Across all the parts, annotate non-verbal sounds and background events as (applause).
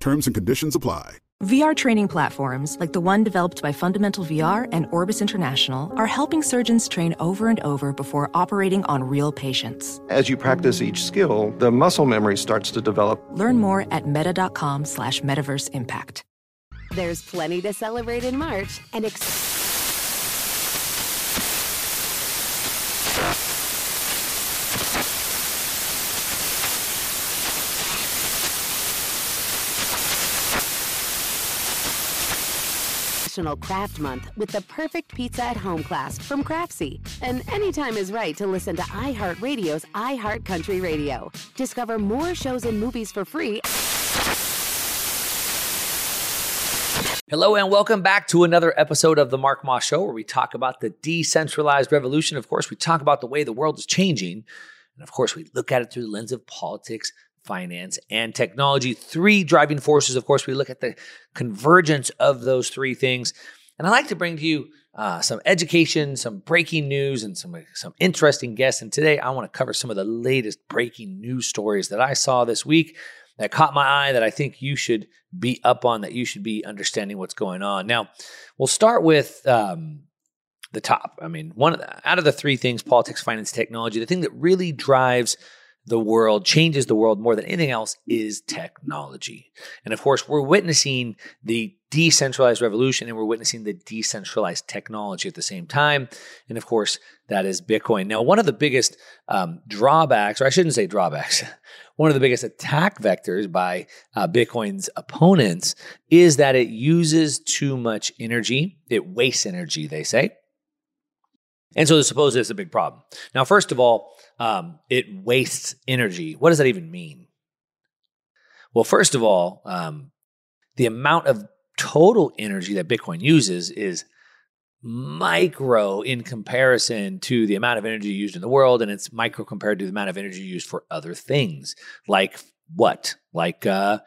Terms and conditions apply. VR training platforms, like the one developed by Fundamental VR and Orbis International, are helping surgeons train over and over before operating on real patients. As you practice each skill, the muscle memory starts to develop. Learn more at meta.com slash metaverse impact. There's plenty to celebrate in March and ex- National Craft Month with the perfect pizza at home class from Craftsy. And anytime is right to listen to iHeartRadio's iHeart Country Radio. Discover more shows and movies for free. Hello, and welcome back to another episode of The Mark Moss Show, where we talk about the decentralized revolution. Of course, we talk about the way the world is changing. And of course, we look at it through the lens of politics, finance, and technology. Three driving forces. Of course, we look at the convergence of those three things. And I like to bring to you uh, some education, some breaking news, and some some interesting guests. And today, I want to cover some of the latest breaking news stories that I saw this week that caught my eye that I think you should be up on, that you should be understanding what's going on. Now, we'll start with um, the top. I mean, one of the, out of the three things politics, finance, technology, the thing that really drives the world, changes the world more than anything else is technology. And of course, we're witnessing the decentralized revolution and we're witnessing the decentralized technology at the same time. And of course, that is Bitcoin. Now, one of the biggest um, drawbacks, or I shouldn't say drawbacks, (laughs) one of the biggest attack vectors by uh, Bitcoin's opponents is that it uses too much energy. It wastes energy, they say. And so suppose it's a big problem. Now, first of all, um, it wastes energy. What does that even mean? Well, first of all, um, the amount of total energy that Bitcoin uses is micro in comparison to the amount of energy used in the world, and it's micro compared to the amount of energy used for other things, like what? Like uh,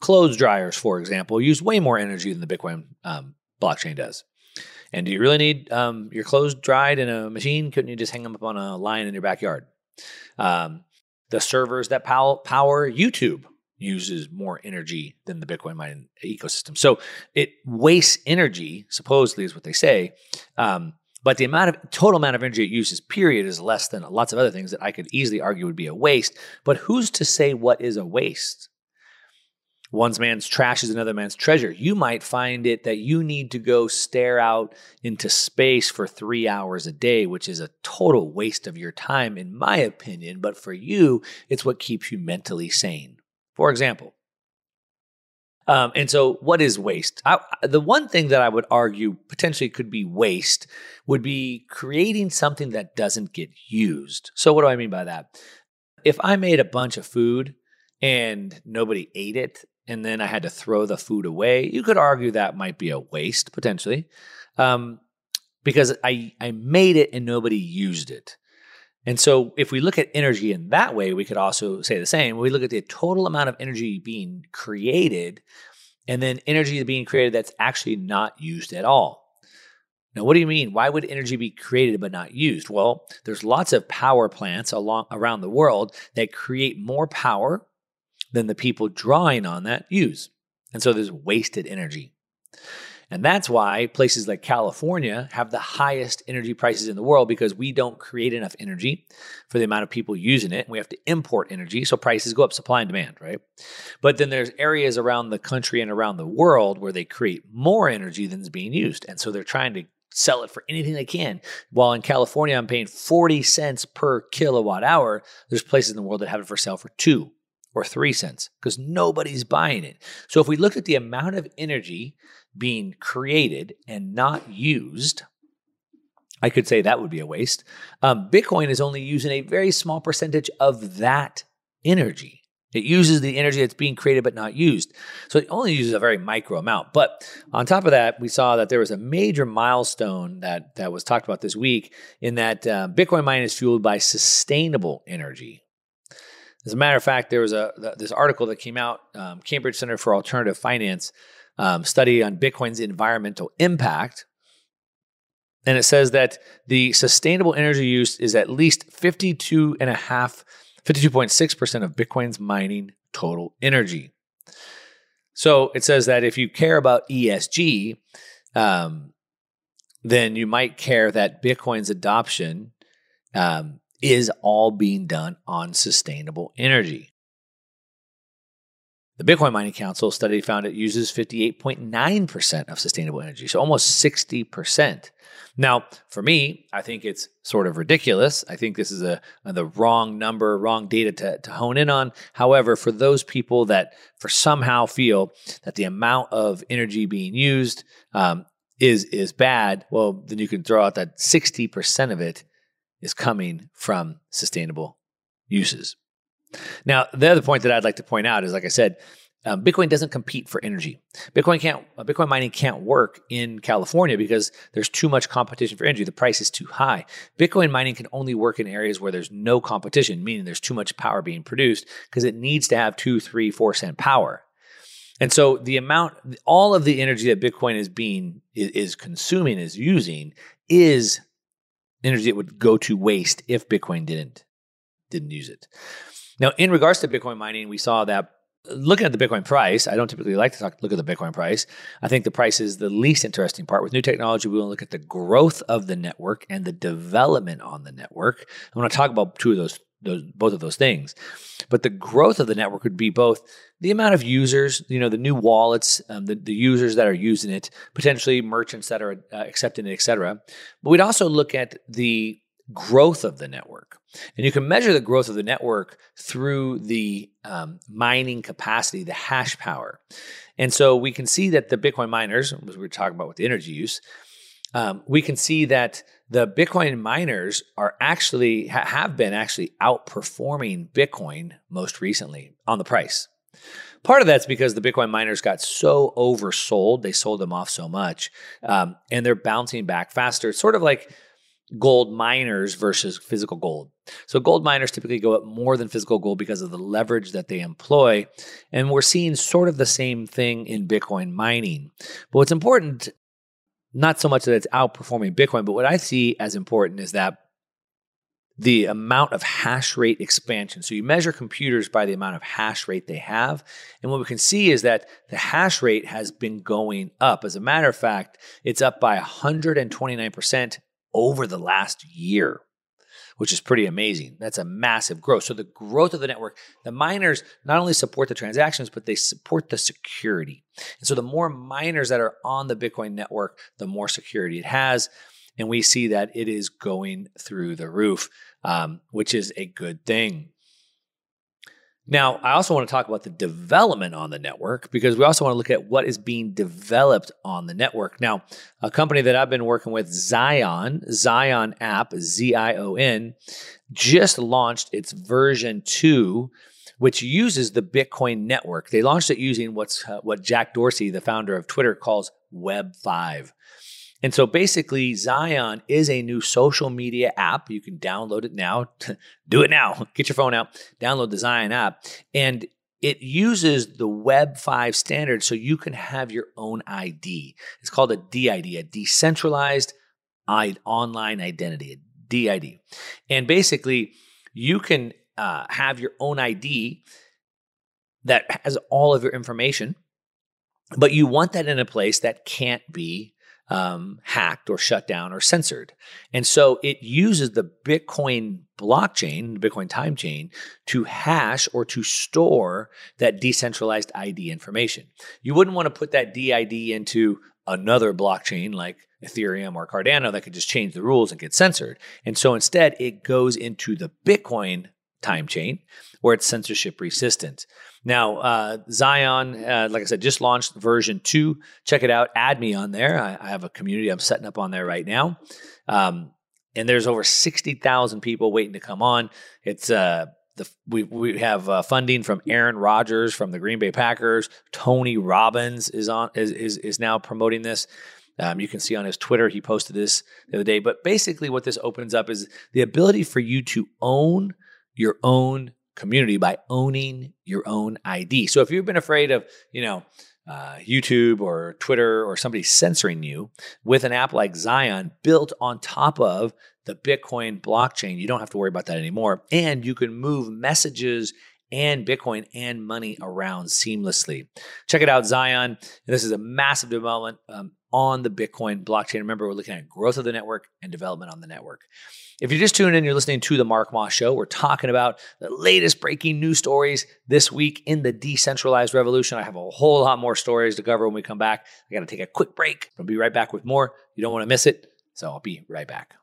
clothes dryers, for example, use way more energy than the Bitcoin um, blockchain does. And do you really need um, your clothes dried in a machine? Couldn't you just hang them up on a line in your backyard? Um, the servers that pow- power YouTube uses more energy than the Bitcoin mining ecosystem. So it wastes energy, supposedly is what they say. Um, but the amount of total amount of energy it uses, period, is less than lots of other things that I could easily argue would be a waste. But who's to say what is a waste? One's man's trash is another man's treasure. You might find it that you need to go stare out into space for three hours a day, which is a total waste of your time, in my opinion. But for you, it's what keeps you mentally sane. For example, um, and so, what is waste? I, the one thing that I would argue potentially could be waste would be creating something that doesn't get used. So, what do I mean by that? If I made a bunch of food and nobody ate it, and then I had to throw the food away. You could argue that might be a waste potentially, um, because I I made it and nobody used it. And so, if we look at energy in that way, we could also say the same. We look at the total amount of energy being created, and then energy being created that's actually not used at all. Now, what do you mean? Why would energy be created but not used? Well, there's lots of power plants along around the world that create more power than the people drawing on that use. And so there's wasted energy. And that's why places like California have the highest energy prices in the world because we don't create enough energy for the amount of people using it. We have to import energy, so prices go up, supply and demand, right? But then there's areas around the country and around the world where they create more energy than is being used. And so they're trying to sell it for anything they can. While in California, I'm paying 40 cents per kilowatt hour, there's places in the world that have it for sale for two or three cents because nobody's buying it. So if we look at the amount of energy being created and not used, I could say that would be a waste. Um, Bitcoin is only using a very small percentage of that energy. It uses the energy that's being created but not used. So it only uses a very micro amount. But on top of that, we saw that there was a major milestone that, that was talked about this week in that uh, Bitcoin mining is fueled by sustainable energy. As a matter of fact, there was a this article that came out, um, Cambridge Center for Alternative Finance um, study on Bitcoin's environmental impact. And it says that the sustainable energy use is at least 52 and a half 52.6% of Bitcoin's mining total energy. So it says that if you care about ESG, um, then you might care that Bitcoin's adoption um, is all being done on sustainable energy. The Bitcoin Mining Council study found it uses 58.9% of sustainable energy, so almost 60%. Now, for me, I think it's sort of ridiculous. I think this is a, a, the wrong number, wrong data to, to hone in on. However, for those people that for somehow feel that the amount of energy being used um, is is bad, well, then you can throw out that 60% of it is coming from sustainable uses. Now, the other point that I'd like to point out is, like I said, um, Bitcoin doesn't compete for energy. Bitcoin can't, uh, Bitcoin mining can't work in California because there's too much competition for energy. The price is too high. Bitcoin mining can only work in areas where there's no competition, meaning there's too much power being produced because it needs to have two, three, four cent power. And so the amount, all of the energy that Bitcoin is being is, is consuming, is using, is energy that would go to waste if Bitcoin didn't didn't use it. Now, in regards to Bitcoin mining, we saw that looking at the Bitcoin price, I don't typically like to talk, look at the Bitcoin price. I think the price is the least interesting part. With new technology, we want to look at the growth of the network and the development on the network. I want to talk about two of those, those both of those things. But the growth of the network would be both the amount of users, you know, the new wallets, um, the, the users that are using it, potentially merchants that are uh, accepting it, et cetera. But we'd also look at the growth of the network. And you can measure the growth of the network through the um, mining capacity, the hash power. And so we can see that the Bitcoin miners, as we were talking about with the energy use, um, we can see that the Bitcoin miners are actually ha- have been actually outperforming Bitcoin most recently on the price. Part of that's because the Bitcoin miners got so oversold; they sold them off so much, um, and they're bouncing back faster. It's sort of like gold miners versus physical gold. So gold miners typically go up more than physical gold because of the leverage that they employ. And we're seeing sort of the same thing in Bitcoin mining. But what's important, not so much that it's outperforming Bitcoin, but what I see as important is that the amount of hash rate expansion. So you measure computers by the amount of hash rate they have. And what we can see is that the hash rate has been going up. As a matter of fact, it's up by 129% over the last year, which is pretty amazing. That's a massive growth. So the growth of the network, the miners not only support the transactions, but they support the security. And so the more miners that are on the Bitcoin network, the more security it has. And we see that it is going through the roof, um, which is a good thing. Now, I also want to talk about the development on the network because we also want to look at what is being developed on the network. Now, a company that I've been working with, Zion, Zion app, Z I O N, just launched its version 2 which uses the Bitcoin network. They launched it using what's uh, what Jack Dorsey, the founder of Twitter, calls Web 5. And so basically, Zion is a new social media app. You can download it now. (laughs) Do it now. (laughs) Get your phone out, download the Zion app. And it uses the Web 5 standard so you can have your own ID. It's called a DID, a decentralized online identity, a DID. And basically, you can uh, have your own ID that has all of your information, but you want that in a place that can't be um, hacked or shut down or censored. And so it uses the Bitcoin blockchain, the Bitcoin time chain, to hash or to store that decentralized ID information. You wouldn't want to put that DID into another blockchain like Ethereum or Cardano that could just change the rules and get censored. And so instead, it goes into the Bitcoin time chain where it's censorship resistant. Now, uh, Zion, uh, like I said, just launched version two. Check it out. Add me on there. I, I have a community I'm setting up on there right now. Um, and there's over 60,000 people waiting to come on. It's uh, the we we have uh, funding from Aaron Rodgers from the Green Bay Packers. Tony Robbins is on is is, is now promoting this. Um, you can see on his Twitter, he posted this the other day. But basically, what this opens up is the ability for you to own your own community by owning your own ID. So if you've been afraid of, you know, uh, YouTube or Twitter or somebody censoring you with an app like Zion built on top of the Bitcoin blockchain, you don't have to worry about that anymore. And you can move messages and Bitcoin and money around seamlessly. Check it out, Zion. This is a massive development um, on the Bitcoin blockchain. Remember, we're looking at growth of the network and development on the network. If you're just tuning in, you're listening to the Mark Moss Show. We're talking about the latest breaking news stories this week in the decentralized revolution. I have a whole lot more stories to cover when we come back. I got to take a quick break. I'll be right back with more. You don't want to miss it. So I'll be right back.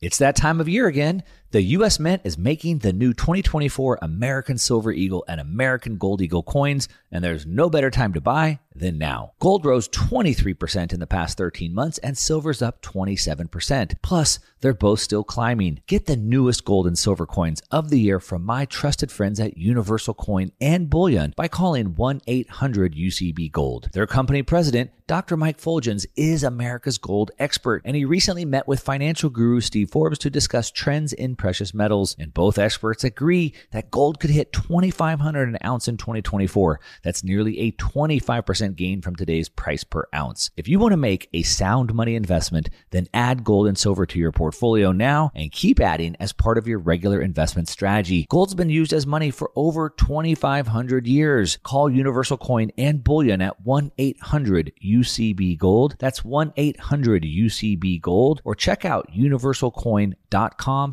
It's that time of year again. The U.S. Mint is making the new 2024 American Silver Eagle and American Gold Eagle coins, and there's no better time to buy than now. Gold rose 23% in the past 13 months, and silver's up 27%. Plus, they're both still climbing. Get the newest gold and silver coins of the year from my trusted friends at Universal Coin and Bullion by calling 1 800 UCB Gold. Their company president, Dr. Mike Fuljenz, is America's gold expert, and he recently met with financial guru Steve Forbes to discuss trends in precious metals, and both experts agree that gold could hit 2500 an ounce in 2024. That's nearly a 25% gain from today's price per ounce. If you want to make a sound money investment, then add gold and silver to your portfolio now and keep adding as part of your regular investment strategy. Gold's been used as money for over 2500 years. Call Universal Coin and Bullion at 1-800 UCB Gold. That's 1-800 UCB Gold or check out universalcoin.com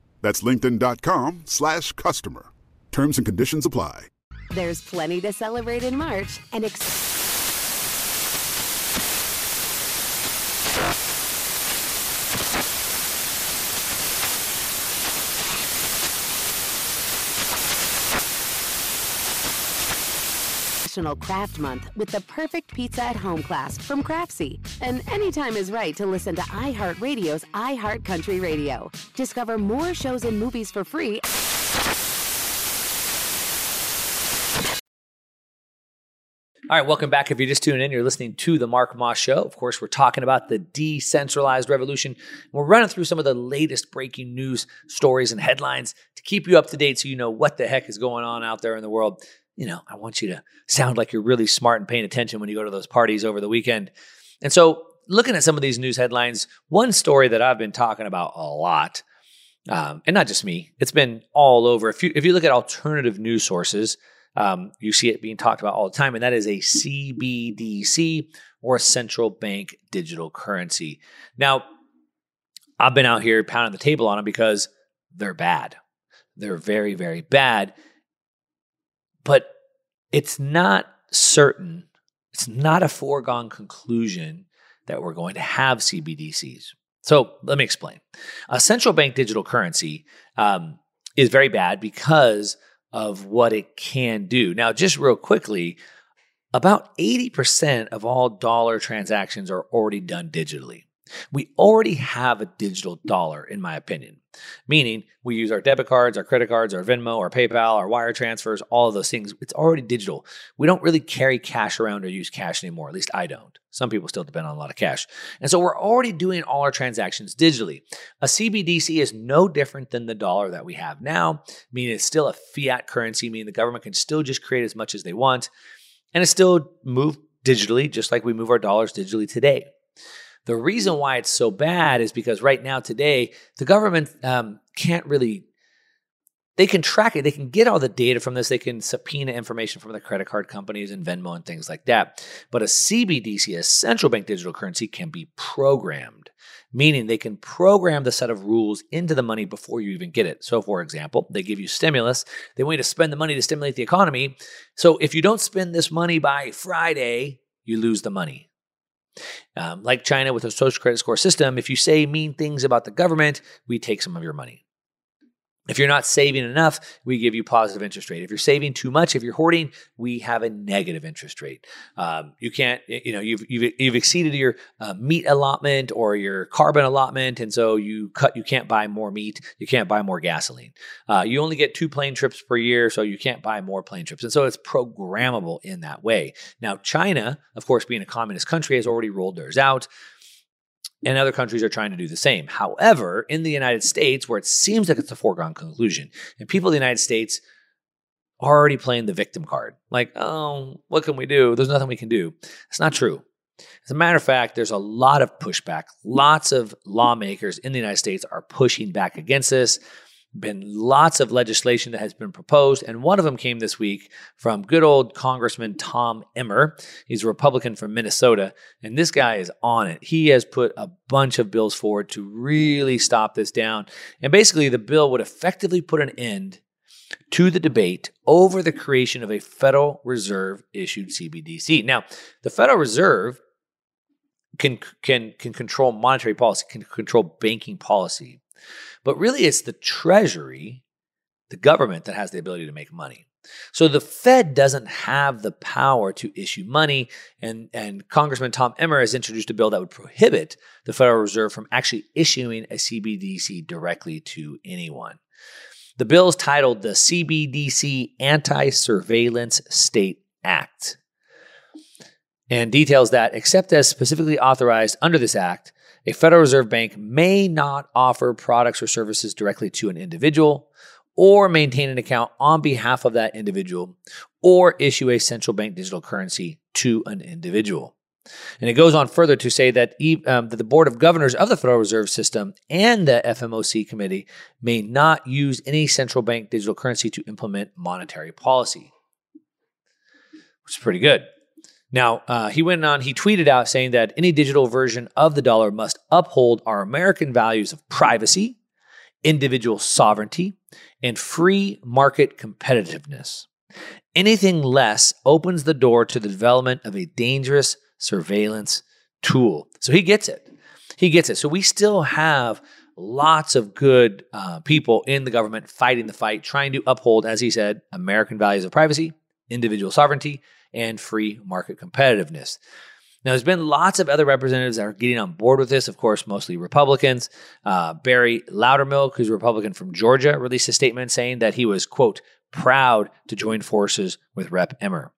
That's linkedin.com slash customer. Terms and conditions apply. There's plenty to celebrate in March and ex- National Craft Month with the perfect pizza at home class from Craftsy. And anytime is right to listen to iHeartRadio's iHeartCountry Radio. Discover more shows and movies for free. All right, welcome back. If you're just tuning in, you're listening to the Mark Moss Show. Of course, we're talking about the decentralized revolution. We're running through some of the latest breaking news stories and headlines to keep you up to date so you know what the heck is going on out there in the world you know, I want you to sound like you're really smart and paying attention when you go to those parties over the weekend. And so, looking at some of these news headlines, one story that I've been talking about a lot, um, and not just me, it's been all over. If you if you look at alternative news sources, um, you see it being talked about all the time, and that is a CBDC or central bank digital currency. Now, I've been out here pounding the table on them because they're bad. They're very, very bad. But it's not certain, it's not a foregone conclusion that we're going to have CBDCs. So let me explain. A central bank digital currency um, is very bad because of what it can do. Now, just real quickly, about 80% of all dollar transactions are already done digitally. We already have a digital dollar, in my opinion, meaning we use our debit cards, our credit cards, our Venmo, our PayPal, our wire transfers, all of those things. It's already digital. We don't really carry cash around or use cash anymore. At least I don't. Some people still depend on a lot of cash. And so we're already doing all our transactions digitally. A CBDC is no different than the dollar that we have now, meaning it's still a fiat currency, meaning the government can still just create as much as they want. And it's still moved digitally, just like we move our dollars digitally today. The reason why it's so bad is because right now, today, the government um, can't really. They can track it. They can get all the data from this. They can subpoena information from the credit card companies and Venmo and things like that. But a CBDC, a central bank digital currency, can be programmed, meaning they can program the set of rules into the money before you even get it. So, for example, they give you stimulus. They want you to spend the money to stimulate the economy. So, if you don't spend this money by Friday, you lose the money. Um, like China with a social credit score system, if you say mean things about the government, we take some of your money. If you're not saving enough, we give you positive interest rate. If you're saving too much, if you're hoarding, we have a negative interest rate. Um, you can't, you know, you've you've, you've exceeded your uh, meat allotment or your carbon allotment, and so you cut. You can't buy more meat. You can't buy more gasoline. Uh, you only get two plane trips per year, so you can't buy more plane trips, and so it's programmable in that way. Now, China, of course, being a communist country, has already rolled theirs out and other countries are trying to do the same. However, in the United States, where it seems like it's a foregone conclusion, and people in the United States are already playing the victim card, like, oh, what can we do? There's nothing we can do. It's not true. As a matter of fact, there's a lot of pushback. Lots of lawmakers in the United States are pushing back against this been lots of legislation that has been proposed, and one of them came this week from good old Congressman Tom Emmer. He's a Republican from Minnesota, and this guy is on it. He has put a bunch of bills forward to really stop this down. And basically, the bill would effectively put an end to the debate over the creation of a Federal Reserve issued CBDC. Now, the Federal Reserve can can can control monetary policy, can control banking policy. But really, it's the Treasury, the government, that has the ability to make money. So the Fed doesn't have the power to issue money, and, and Congressman Tom Emmer has introduced a bill that would prohibit the Federal Reserve from actually issuing a CBDC directly to anyone. The bill is titled the CBDC Anti Surveillance State Act and details that, except as specifically authorized under this act, a Federal Reserve Bank may not offer products or services directly to an individual or maintain an account on behalf of that individual or issue a central bank digital currency to an individual. And it goes on further to say that, um, that the Board of Governors of the Federal Reserve System and the FOMC committee may not use any central bank digital currency to implement monetary policy, which is pretty good. Now, uh, he went on, he tweeted out saying that any digital version of the dollar must uphold our American values of privacy, individual sovereignty, and free market competitiveness. Anything less opens the door to the development of a dangerous surveillance tool. So he gets it. He gets it. So we still have lots of good uh, people in the government fighting the fight, trying to uphold, as he said, American values of privacy, individual sovereignty, and free market competitiveness. Now, there's been lots of other representatives that are getting on board with this, of course, mostly Republicans. Uh, Barry Loudermilk, who's a Republican from Georgia, released a statement saying that he was, quote, proud to join forces with Rep. Emmer.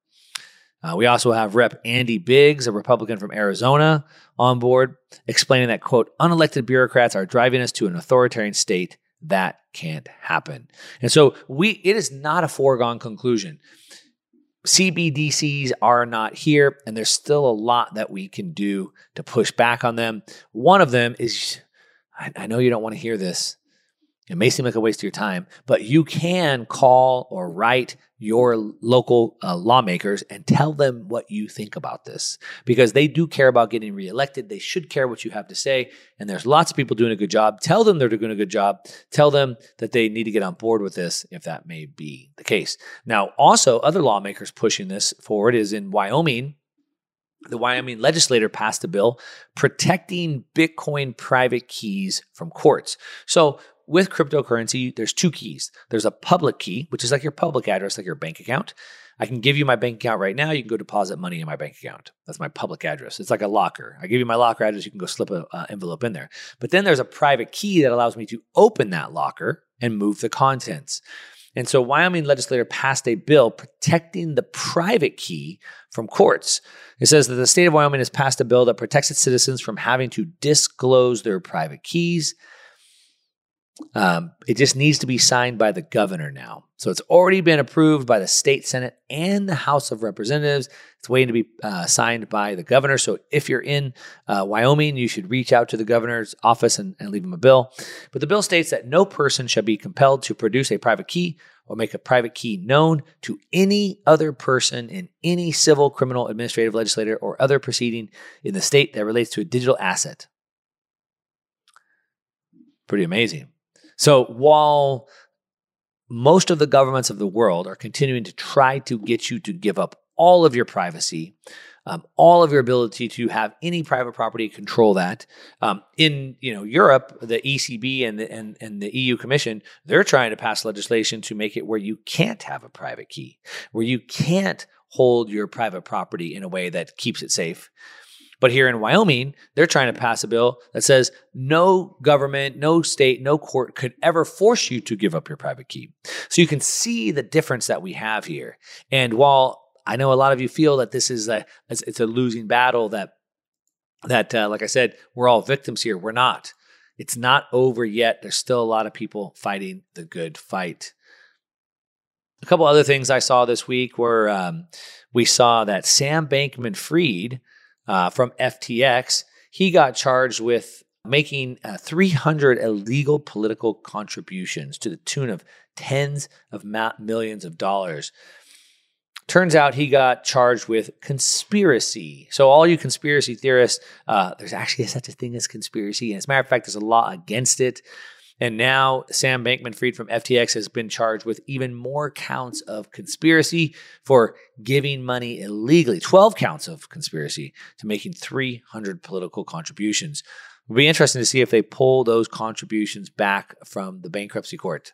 Uh, we also have Rep. Andy Biggs, a Republican from Arizona, on board, explaining that, quote, unelected bureaucrats are driving us to an authoritarian state. That can't happen. And so we it is not a foregone conclusion. CBDCs are not here, and there's still a lot that we can do to push back on them. One of them is I, I know you don't want to hear this. It may seem like a waste of your time, but you can call or write your local uh, lawmakers and tell them what you think about this because they do care about getting reelected. They should care what you have to say. And there's lots of people doing a good job. Tell them they're doing a good job. Tell them that they need to get on board with this if that may be the case. Now, also, other lawmakers pushing this forward is in Wyoming. The Wyoming legislator passed a bill protecting Bitcoin private keys from courts. So, with cryptocurrency, there's two keys. There's a public key, which is like your public address, like your bank account. I can give you my bank account right now. You can go deposit money in my bank account. That's my public address. It's like a locker. I give you my locker address. You can go slip an uh, envelope in there. But then there's a private key that allows me to open that locker and move the contents. And so, Wyoming legislator passed a bill protecting the private key from courts. It says that the state of Wyoming has passed a bill that protects its citizens from having to disclose their private keys. Um, it just needs to be signed by the governor now. So it's already been approved by the state senate and the House of Representatives. It's waiting to be uh, signed by the governor. So if you're in uh, Wyoming, you should reach out to the governor's office and, and leave him a bill. But the bill states that no person shall be compelled to produce a private key or make a private key known to any other person in any civil, criminal, administrative, legislative, or other proceeding in the state that relates to a digital asset. Pretty amazing. So while most of the governments of the world are continuing to try to get you to give up all of your privacy, um, all of your ability to have any private property, control that. Um, in you know Europe, the ECB and the and, and the EU Commission, they're trying to pass legislation to make it where you can't have a private key, where you can't hold your private property in a way that keeps it safe. But here in Wyoming, they're trying to pass a bill that says no government, no state, no court could ever force you to give up your private key. So you can see the difference that we have here. And while I know a lot of you feel that this is a it's a losing battle that that uh, like I said, we're all victims here. We're not. It's not over yet. There's still a lot of people fighting the good fight. A couple other things I saw this week were um, we saw that Sam Bankman Fried uh, from FTX, he got charged with making uh, 300 illegal political contributions to the tune of tens of millions of dollars. Turns out he got charged with conspiracy. So, all you conspiracy theorists, uh, there's actually such a thing as conspiracy. And as a matter of fact, there's a law against it. And now Sam Bankman Fried from FTX has been charged with even more counts of conspiracy for giving money illegally, 12 counts of conspiracy to making 300 political contributions. It'll be interesting to see if they pull those contributions back from the bankruptcy court.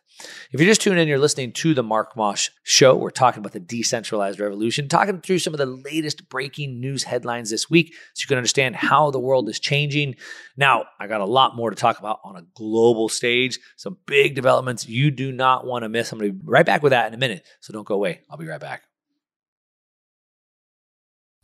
If you're just tuning in, you're listening to the Mark Moss Show. We're talking about the decentralized revolution, talking through some of the latest breaking news headlines this week so you can understand how the world is changing. Now, I got a lot more to talk about on a global stage, some big developments you do not want to miss. I'm going to be right back with that in a minute, so don't go away. I'll be right back.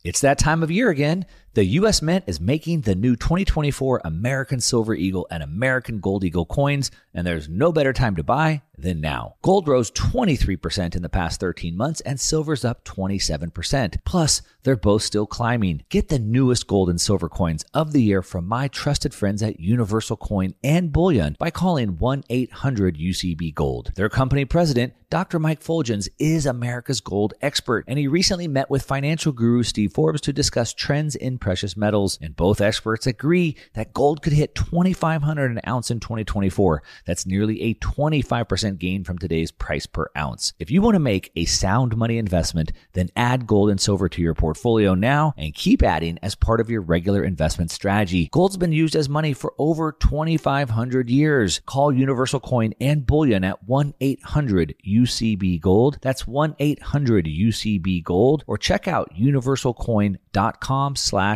It's that time of year again. The U.S. Mint is making the new 2024 American Silver Eagle and American Gold Eagle coins, and there's no better time to buy than now. Gold rose 23% in the past 13 months, and silver's up 27%. Plus, they're both still climbing. Get the newest gold and silver coins of the year from my trusted friends at Universal Coin and Bullion by calling 1 800 UCB Gold. Their company president, Dr. Mike Fuljenz, is America's gold expert, and he recently met with financial guru Steve Forbes to discuss trends in precious metals, and both experts agree that gold could hit 2500 an ounce in 2024. That's nearly a 25% gain from today's price per ounce. If you want to make a sound money investment, then add gold and silver to your portfolio now and keep adding as part of your regular investment strategy. Gold's been used as money for over 2500 years. Call Universal Coin and Bullion at 1-800 UCB Gold. That's 1-800 UCB Gold or check out universalcoin.com slash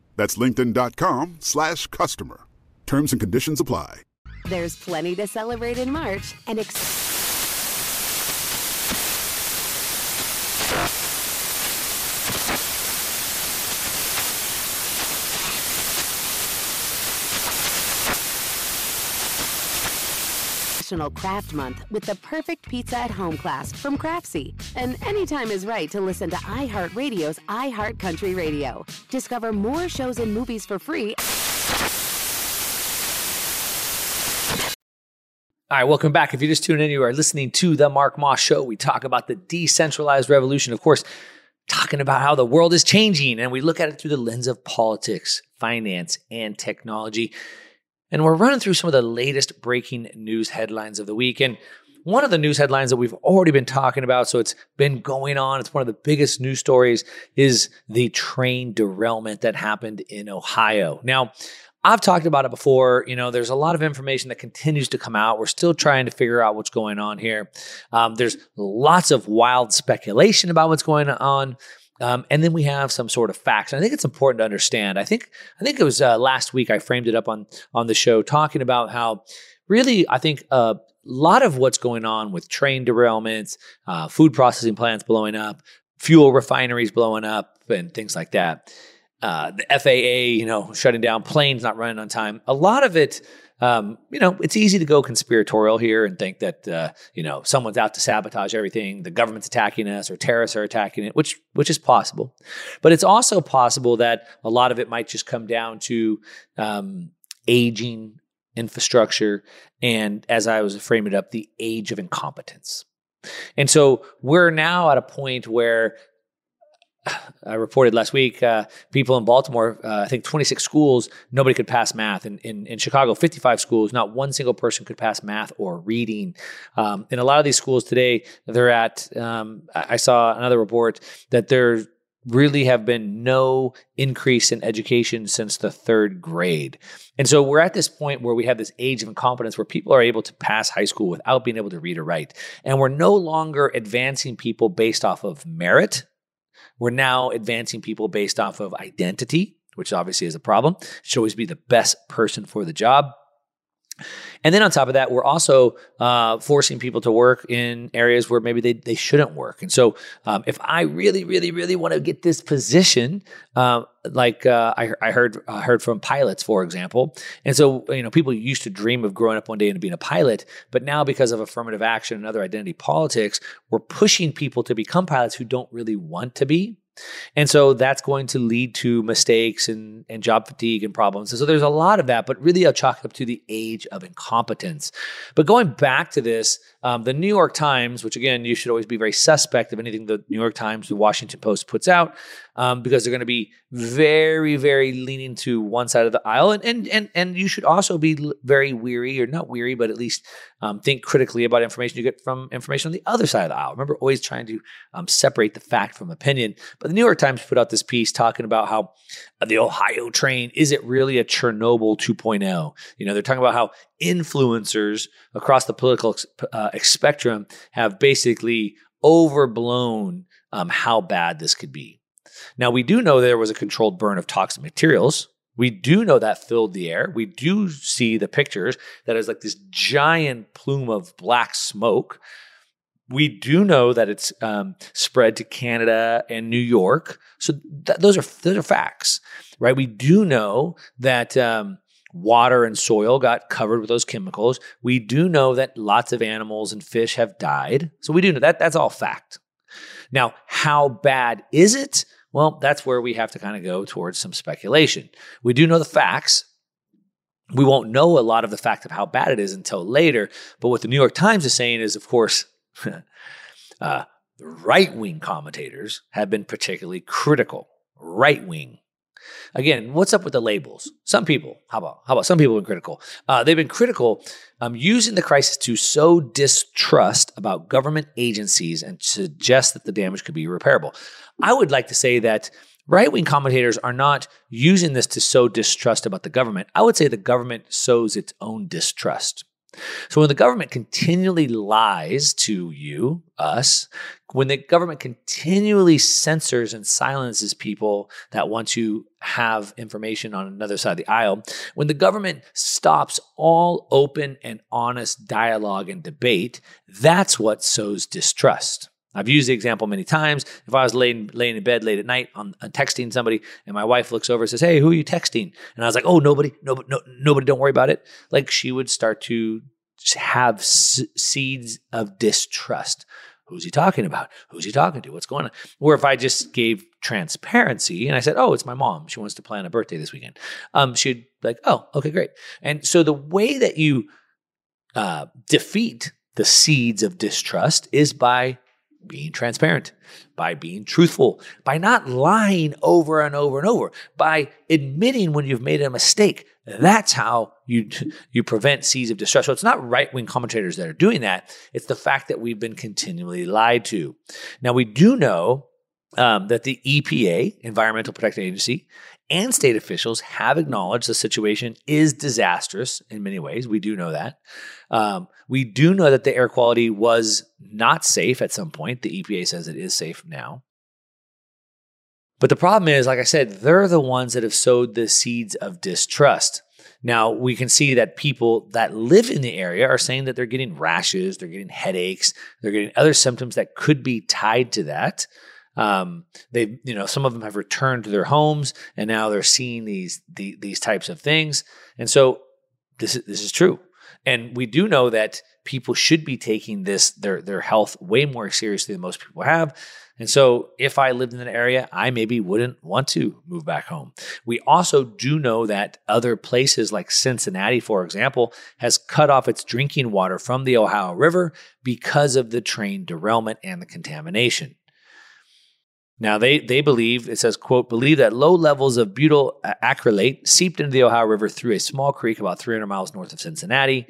That's linkedin.com slash customer. Terms and conditions apply. There's plenty to celebrate in March and... Ex- National Craft Month with the perfect pizza at home class from Craftsy. And anytime is right to listen to iHeartRadio's iHeartCountry Radio. Discover more shows and movies for free. All right, welcome back. If you just tuned in, you are listening to the Mark Moss Show. We talk about the decentralized revolution, of course, talking about how the world is changing, and we look at it through the lens of politics, finance, and technology. And we're running through some of the latest breaking news headlines of the week. And one of the news headlines that we've already been talking about, so it's been going on, it's one of the biggest news stories, is the train derailment that happened in Ohio. Now, I've talked about it before. You know, there's a lot of information that continues to come out. We're still trying to figure out what's going on here. Um, there's lots of wild speculation about what's going on. Um, and then we have some sort of facts. And I think it's important to understand. I think I think it was uh, last week I framed it up on on the show talking about how really I think a lot of what's going on with train derailments, uh, food processing plants blowing up, fuel refineries blowing up, and things like that uh, the FAA, you know, shutting down planes not running on time. A lot of it, um, you know, it's easy to go conspiratorial here and think that uh, you know someone's out to sabotage everything, the government's attacking us, or terrorists are attacking it, which which is possible. But it's also possible that a lot of it might just come down to um, aging infrastructure and, as I was framing it up, the age of incompetence. And so we're now at a point where I reported last week, uh, people in Baltimore, uh, I think 26 schools, nobody could pass math. In, in, in, Chicago, 55 schools, not one single person could pass math or reading. Um, in a lot of these schools today, they're at, um, I saw another report that there really have been no increase in education since the third grade. And so we're at this point where we have this age of incompetence where people are able to pass high school without being able to read or write. And we're no longer advancing people based off of merit we're now advancing people based off of identity, which obviously is a problem. Should always be the best person for the job. And then on top of that, we're also uh, forcing people to work in areas where maybe they, they shouldn't work. And so, um, if I really, really, really want to get this position, uh, like uh, I, I, heard I heard from pilots, for example, and so you know people used to dream of growing up one day and being a pilot, but now because of affirmative action and other identity politics, we're pushing people to become pilots who don't really want to be. And so that's going to lead to mistakes and, and job fatigue and problems. And so there's a lot of that, but really I'll chalk it up to the age of incompetence. But going back to this, um, the New York Times, which again, you should always be very suspect of anything the New York Times, the Washington Post puts out, um, because they're going to be very, very leaning to one side of the aisle, and and and and you should also be very weary, or not weary, but at least um, think critically about information you get from information on the other side of the aisle. Remember, always trying to um, separate the fact from opinion. But the New York Times put out this piece talking about how the Ohio train is it really a Chernobyl 2.0? You know, they're talking about how influencers across the political uh, spectrum have basically overblown um, how bad this could be. Now, we do know there was a controlled burn of toxic materials. We do know that filled the air. We do see the pictures that is like this giant plume of black smoke. We do know that it's um, spread to Canada and New York. So th- those are those are facts, right? We do know that um, water and soil got covered with those chemicals. We do know that lots of animals and fish have died. So we do know that that's all fact. Now, how bad is it? Well, that's where we have to kind of go towards some speculation. We do know the facts. We won't know a lot of the fact of how bad it is until later. But what the New York Times is saying is, of course, (laughs) uh, right wing commentators have been particularly critical. Right wing Again, what's up with the labels? Some people, how about how about some people have been critical? Uh, they've been critical um, using the crisis to sow distrust about government agencies and suggest that the damage could be repairable. I would like to say that right wing commentators are not using this to sow distrust about the government. I would say the government sows its own distrust. So when the government continually lies to you, us, when the government continually censors and silences people that want to have information on another side of the aisle, when the government stops all open and honest dialogue and debate, that's what sows distrust. I've used the example many times. If I was laying, laying in bed late at night on, on, texting somebody and my wife looks over and says, Hey, who are you texting? And I was like, Oh, nobody, nobody, no, nobody, don't worry about it. Like she would start to have s- seeds of distrust. Who's he talking about? Who's he talking to? What's going on? Or if I just gave transparency and I said, "Oh, it's my mom. She wants to plan a birthday this weekend," um, she'd like, "Oh, okay, great." And so the way that you uh, defeat the seeds of distrust is by being transparent, by being truthful, by not lying over and over and over, by admitting when you've made a mistake. That's how you (laughs) you prevent seeds of distrust. So it's not right wing commentators that are doing that. It's the fact that we've been continually lied to. Now we do know um, that the EPA, Environmental Protection Agency, and state officials have acknowledged the situation is disastrous in many ways. We do know that. Um, we do know that the air quality was not safe at some point. The EPA says it is safe now. But the problem is, like I said, they're the ones that have sowed the seeds of distrust. Now, we can see that people that live in the area are saying that they're getting rashes, they're getting headaches, they're getting other symptoms that could be tied to that. Um, they, you know, some of them have returned to their homes and now they're seeing these the, these types of things. And so this is this is true. And we do know that people should be taking this their their health way more seriously than most people have. And so if I lived in an area, I maybe wouldn't want to move back home. We also do know that other places like Cincinnati, for example, has cut off its drinking water from the Ohio River because of the train derailment and the contamination. Now they they believe it says quote believe that low levels of butyl acrylate seeped into the Ohio River through a small creek about 300 miles north of Cincinnati,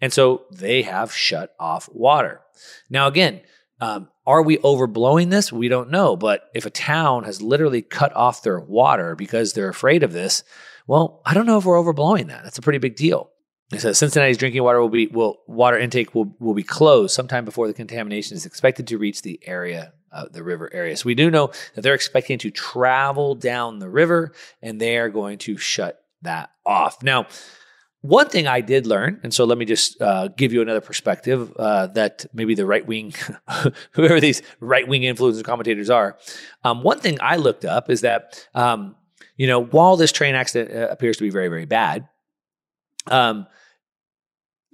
and so they have shut off water. Now again, um, are we overblowing this? We don't know. But if a town has literally cut off their water because they're afraid of this, well, I don't know if we're overblowing that. That's a pretty big deal. It says Cincinnati's drinking water will be will water intake will will be closed sometime before the contamination is expected to reach the area uh, the river area. So we do know that they're expecting to travel down the river and they are going to shut that off. Now, one thing I did learn, and so let me just uh, give you another perspective uh, that maybe the right wing, (laughs) whoever these right wing influencers commentators are. Um, one thing I looked up is that, um, you know, while this train accident uh, appears to be very, very bad, um,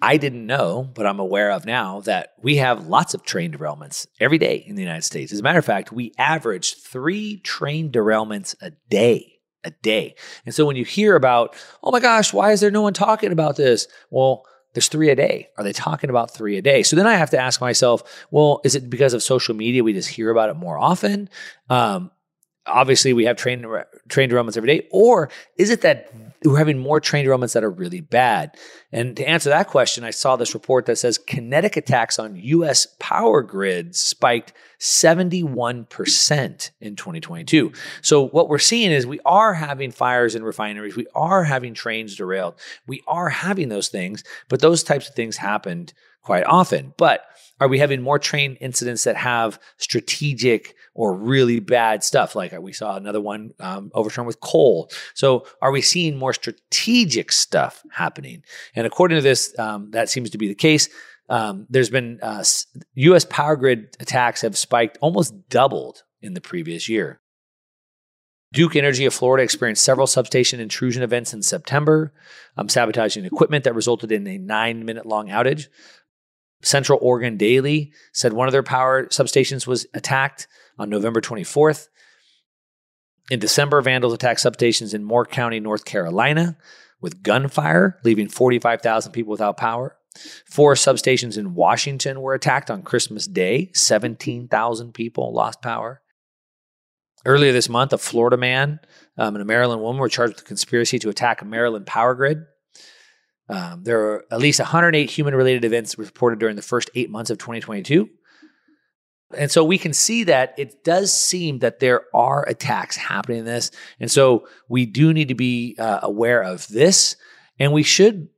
I didn't know, but I'm aware of now that we have lots of train derailments every day in the United States. As a matter of fact, we average three train derailments a day. A day. And so when you hear about, oh my gosh, why is there no one talking about this? Well, there's three a day. Are they talking about three a day? So then I have to ask myself, well, is it because of social media? We just hear about it more often. Um, obviously, we have train train derailments every day, or is it that we're having more train derailments that are really bad. And to answer that question, I saw this report that says kinetic attacks on U.S. power grids spiked 71% in 2022. So what we're seeing is we are having fires in refineries, we are having trains derailed, we are having those things, but those types of things happened quite often. But are we having more train incidents that have strategic or really bad stuff? Like we saw another one um, overturned with coal. So are we seeing more strategic stuff happening? And according to this, um, that seems to be the case. Um, there's been uh, U.S. power grid attacks have spiked almost doubled in the previous year. Duke Energy of Florida experienced several substation intrusion events in September, um, sabotaging equipment that resulted in a nine minute long outage. Central Oregon Daily said one of their power substations was attacked on November 24th. In December, vandals attacked substations in Moore County, North Carolina, with gunfire, leaving 45,000 people without power. Four substations in Washington were attacked on Christmas Day. 17,000 people lost power. Earlier this month, a Florida man um, and a Maryland woman were charged with conspiracy to attack a Maryland power grid. Um, there are at least 108 human related events reported during the first eight months of 2022. And so we can see that it does seem that there are attacks happening in this. And so we do need to be uh, aware of this. And we should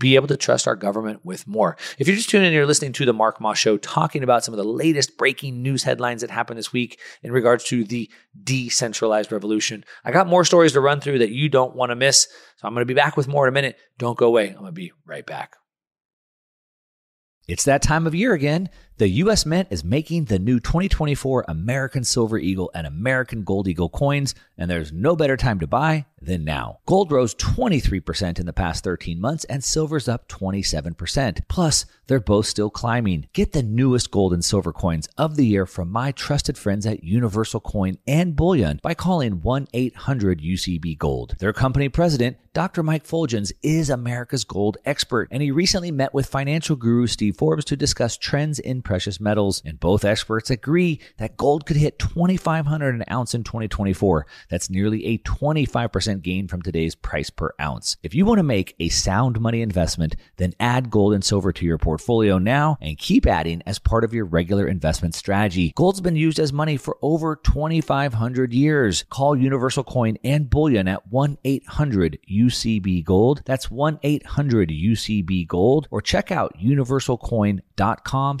be able to trust our government with more. If you're just tuning in, you're listening to the Mark Moss Show, talking about some of the latest breaking news headlines that happened this week in regards to the decentralized revolution. I got more stories to run through that you don't want to miss. So I'm going to be back with more in a minute. Don't go away. I'm going to be right back. It's that time of year again. The U.S. Mint is making the new 2024 American Silver Eagle and American Gold Eagle coins, and there's no better time to buy than now. Gold rose 23% in the past 13 months, and silver's up 27%. Plus, they're both still climbing. Get the newest gold and silver coins of the year from my trusted friends at Universal Coin and Bullion by calling 1 800 UCB Gold. Their company president, Dr. Mike Fuljenz, is America's gold expert, and he recently met with financial guru Steve Forbes to discuss trends in precious metals. And both experts agree that gold could hit 2,500 an ounce in 2024. That's nearly a 25% gain from today's price per ounce. If you want to make a sound money investment, then add gold and silver to your portfolio now and keep adding as part of your regular investment strategy. Gold's been used as money for over 2,500 years. Call Universal Coin and Bullion at 1 800 UCB Gold. That's 1 800 UCB Gold or check out universalcoin.com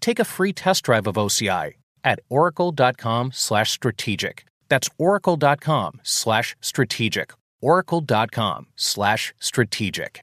take a free test drive of OCI at oracle.com/strategic. That's oracle.com/strategic. oracle.com/strategic.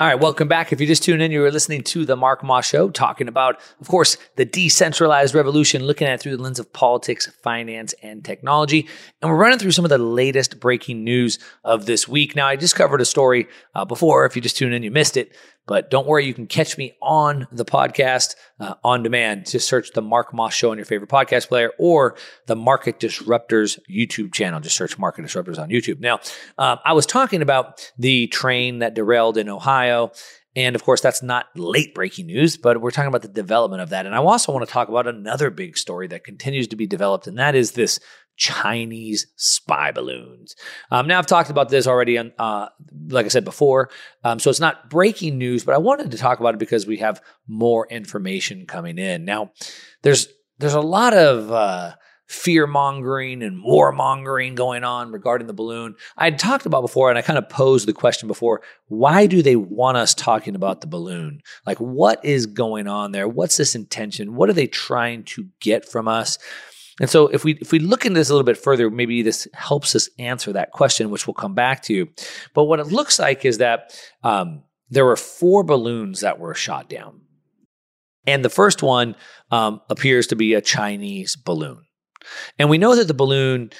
All right, welcome back. If you just tuned in, you were listening to the Mark Moss Show, talking about, of course, the decentralized revolution, looking at it through the lens of politics, finance, and technology. And we're running through some of the latest breaking news of this week. Now, I just covered a story uh, before. If you just tuned in, you missed it. But don't worry, you can catch me on the podcast uh, on demand. Just search the Mark Moss Show on your favorite podcast player or the Market Disruptors YouTube channel. Just search Market Disruptors on YouTube. Now, uh, I was talking about the train that derailed in Ohio. And of course, that's not late breaking news, but we're talking about the development of that. And I also want to talk about another big story that continues to be developed, and that is this Chinese spy balloons. Um, now, I've talked about this already, on, uh, like I said before. Um, so it's not breaking news, but I wanted to talk about it because we have more information coming in. Now, there's there's a lot of uh, fear mongering and war mongering going on regarding the balloon. I had talked about before, and I kind of posed the question before why do they want us talking about the balloon? Like, what is going on there? What's this intention? What are they trying to get from us? And so if we if we look into this a little bit further, maybe this helps us answer that question, which we'll come back to. But what it looks like is that um, there were four balloons that were shot down, and the first one um, appears to be a Chinese balloon, and we know that the balloon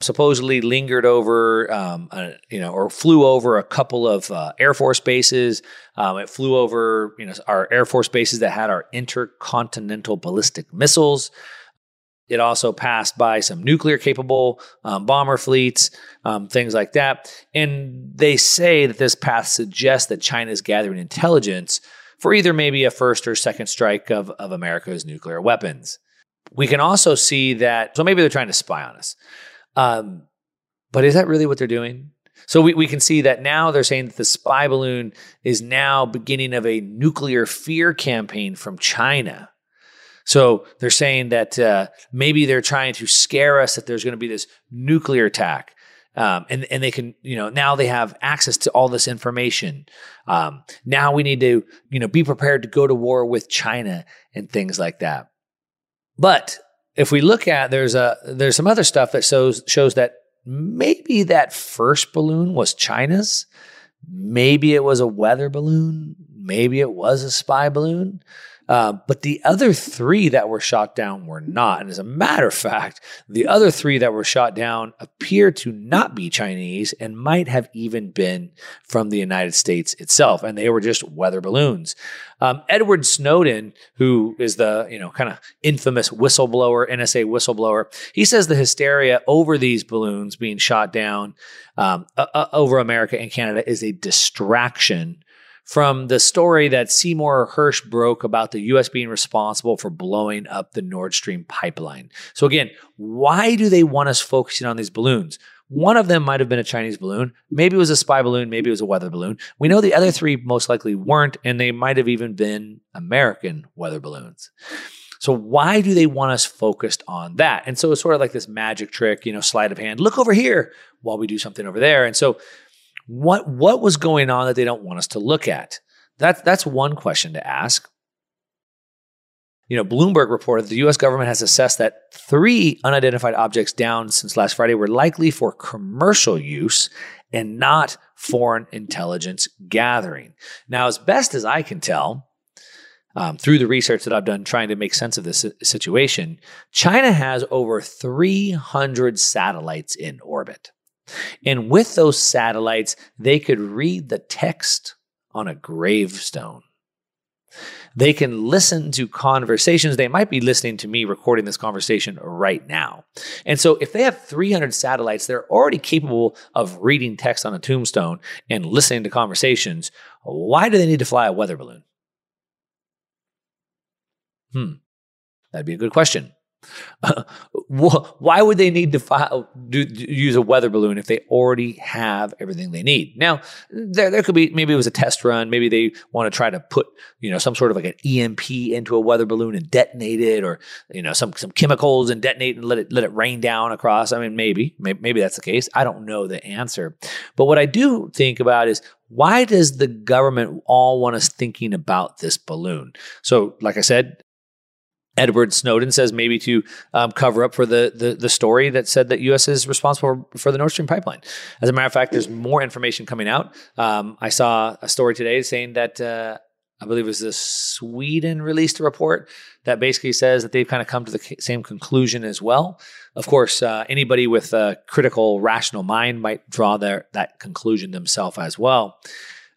supposedly lingered over, um, you know, or flew over a couple of uh, Air Force bases. Um, it flew over, you know, our Air Force bases that had our intercontinental ballistic missiles. It also passed by some nuclear capable um, bomber fleets, um, things like that. And they say that this path suggests that China is gathering intelligence for either maybe a first or second strike of, of America's nuclear weapons. We can also see that, so maybe they're trying to spy on us. Um, but is that really what they're doing? So we, we can see that now they're saying that the spy balloon is now beginning of a nuclear fear campaign from China so they're saying that uh, maybe they're trying to scare us that there's going to be this nuclear attack. Um, and and they can you know now they have access to all this information. Um, now we need to you know be prepared to go to war with China and things like that. But if we look at there's a there's some other stuff that shows shows that maybe that first balloon was China's, maybe it was a weather balloon, maybe it was a spy balloon. Uh, but the other three that were shot down were not. And as a matter of fact, the other three that were shot down appear to not be Chinese and might have even been from the United States itself. And they were just weather balloons. Um, Edward Snowden, who is the you know kind of infamous whistleblower, NSA whistleblower, he says the hysteria over these balloons being shot down um, uh, over America and Canada is a distraction from the story that Seymour Hersh broke about the US being responsible for blowing up the Nord Stream pipeline. So, again, why do they want us focusing on these balloons? One of them might have been a Chinese balloon. Maybe it was a spy balloon. Maybe it was a weather balloon. We know the other three most likely weren't, and they might have even been American weather balloons. So why do they want us focused on that? And so it's sort of like this magic trick, you know, sleight of hand. Look over here while we do something over there. And so what what was going on that they don't want us to look at? That's that's one question to ask. You know, Bloomberg reported the US government has assessed that three unidentified objects down since last Friday were likely for commercial use and not foreign intelligence gathering. Now, as best as I can tell, um, through the research that I've done trying to make sense of this situation, China has over 300 satellites in orbit. And with those satellites, they could read the text on a gravestone. They can listen to conversations. They might be listening to me recording this conversation right now. And so, if they have 300 satellites, they're already capable of reading text on a tombstone and listening to conversations. Why do they need to fly a weather balloon? Hmm, that'd be a good question. (laughs) why would they need to file, do, use a weather balloon if they already have everything they need? Now, there, there could be maybe it was a test run. Maybe they want to try to put you know some sort of like an EMP into a weather balloon and detonate it, or you know some some chemicals and detonate and let it let it rain down across. I mean, maybe maybe, maybe that's the case. I don't know the answer, but what I do think about is why does the government all want us thinking about this balloon? So, like I said, Edward Snowden says maybe to um, cover up for the, the, the story that said that U.S. is responsible for the Nord Stream pipeline. As a matter of fact, there's more information coming out. Um, I saw a story today saying that uh, I believe it was the Sweden released a report that basically says that they've kind of come to the same conclusion as well. Of course, uh, anybody with a critical, rational mind might draw their that conclusion themselves as well.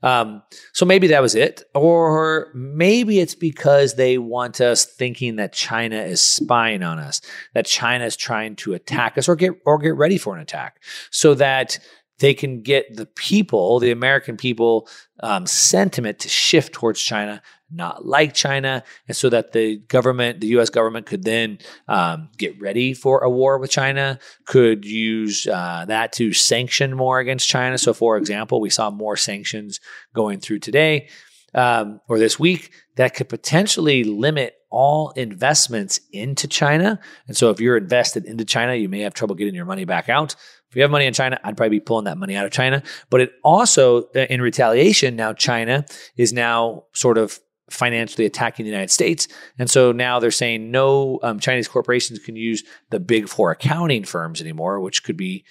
Um, so maybe that was it. Or maybe it's because they want us thinking that China is spying on us, that China is trying to attack us or get or get ready for an attack so that they can get the people, the American people, um, sentiment to shift towards China not like China, and so that the government, the U.S. government, could then um, get ready for a war with China, could use uh, that to sanction more against China. So, for example, we saw more sanctions going through today um, or this week that could potentially limit all investments into China. And so, if you're invested into China, you may have trouble getting your money back out. If you have money in China, I'd probably be pulling that money out of China. But it also, in retaliation, now China is now sort of financially attacking the United States. And so now they're saying no um, Chinese corporations can use the big four accounting firms anymore, which could be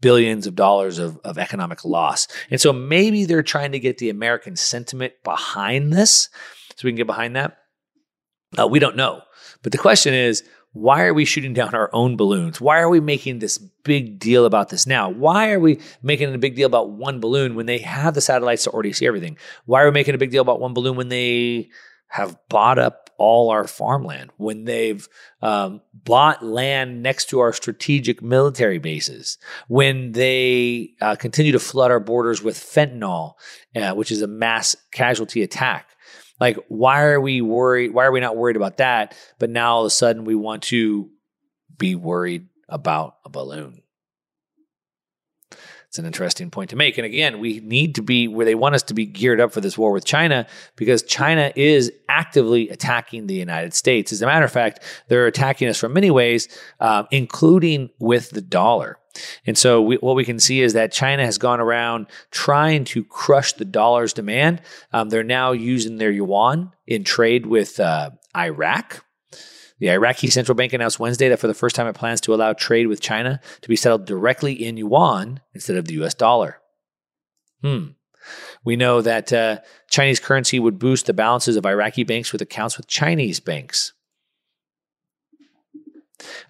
billions of dollars of, of economic loss. And so maybe they're trying to get the American sentiment behind this so we can get behind that. Uh, we don't know. But the question is, why are we shooting down our own balloons? Why are we making this big deal about this now? Why are we making a big deal about one balloon when they have the satellites to already see everything? Why are we making a big deal about one balloon when they have bought up all our farmland, when they've um, bought land next to our strategic military bases, when they uh, continue to flood our borders with fentanyl, uh, which is a mass casualty attack? Like, why are we worried? Why are we not worried about that? But now all of a sudden we want to be worried about a balloon. It's an interesting point to make. And again, we need to be where they want us to be geared up for this war with China because China is actively attacking the United States. As a matter of fact, they're attacking us from many ways, uh, including with the dollar. And so we, what we can see is that China has gone around trying to crush the dollar's demand. Um, they're now using their yuan in trade with uh, Iraq. The Iraqi central bank announced Wednesday that for the first time it plans to allow trade with China to be settled directly in yuan instead of the US dollar. Hmm. We know that uh, Chinese currency would boost the balances of Iraqi banks with accounts with Chinese banks.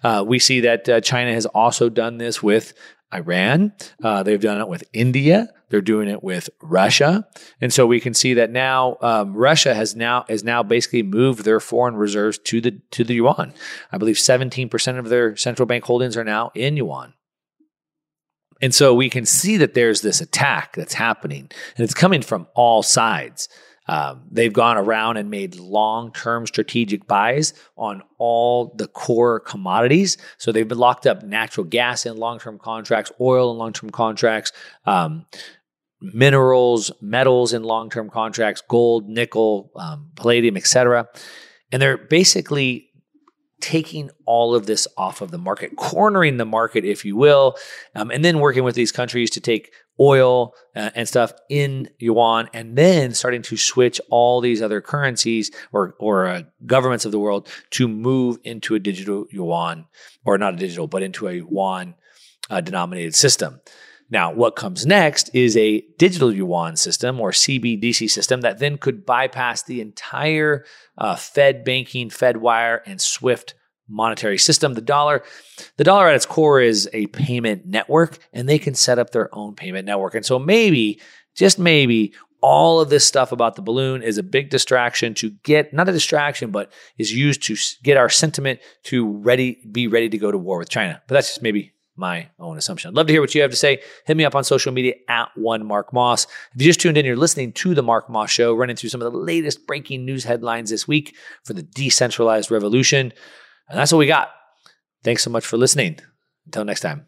Uh, we see that uh, China has also done this with Iran. Uh, they've done it with India. They're doing it with Russia, and so we can see that now um, Russia has now has now basically moved their foreign reserves to the to the yuan. I believe 17 percent of their central bank holdings are now in yuan. And so we can see that there's this attack that's happening, and it's coming from all sides. Um, they've gone around and made long term strategic buys on all the core commodities. So they've been locked up natural gas in long term contracts, oil in long term contracts, um, minerals, metals in long term contracts, gold, nickel, um, palladium, etc. And they're basically taking all of this off of the market, cornering the market, if you will, um, and then working with these countries to take oil uh, and stuff in yuan, and then starting to switch all these other currencies or or uh, governments of the world to move into a digital yuan, or not a digital, but into a yuan uh, denominated system. Now, what comes next is a digital yuan system or CBDC system that then could bypass the entire uh, Fed banking, Fed wire, and SWIFT monetary system. The dollar, the dollar at its core is a payment network, and they can set up their own payment network. And so maybe, just maybe, all of this stuff about the balloon is a big distraction to get not a distraction but is used to get our sentiment to ready be ready to go to war with china but that's just maybe my own assumption. I'd love to hear what you have to say. Hit me up on social media at one Mark Moss. If you just tuned in, you're listening to the Mark Moss Show, running through some of the latest breaking news headlines this week for the decentralized revolution. And that's what we got. Thanks so much for listening. Until next time.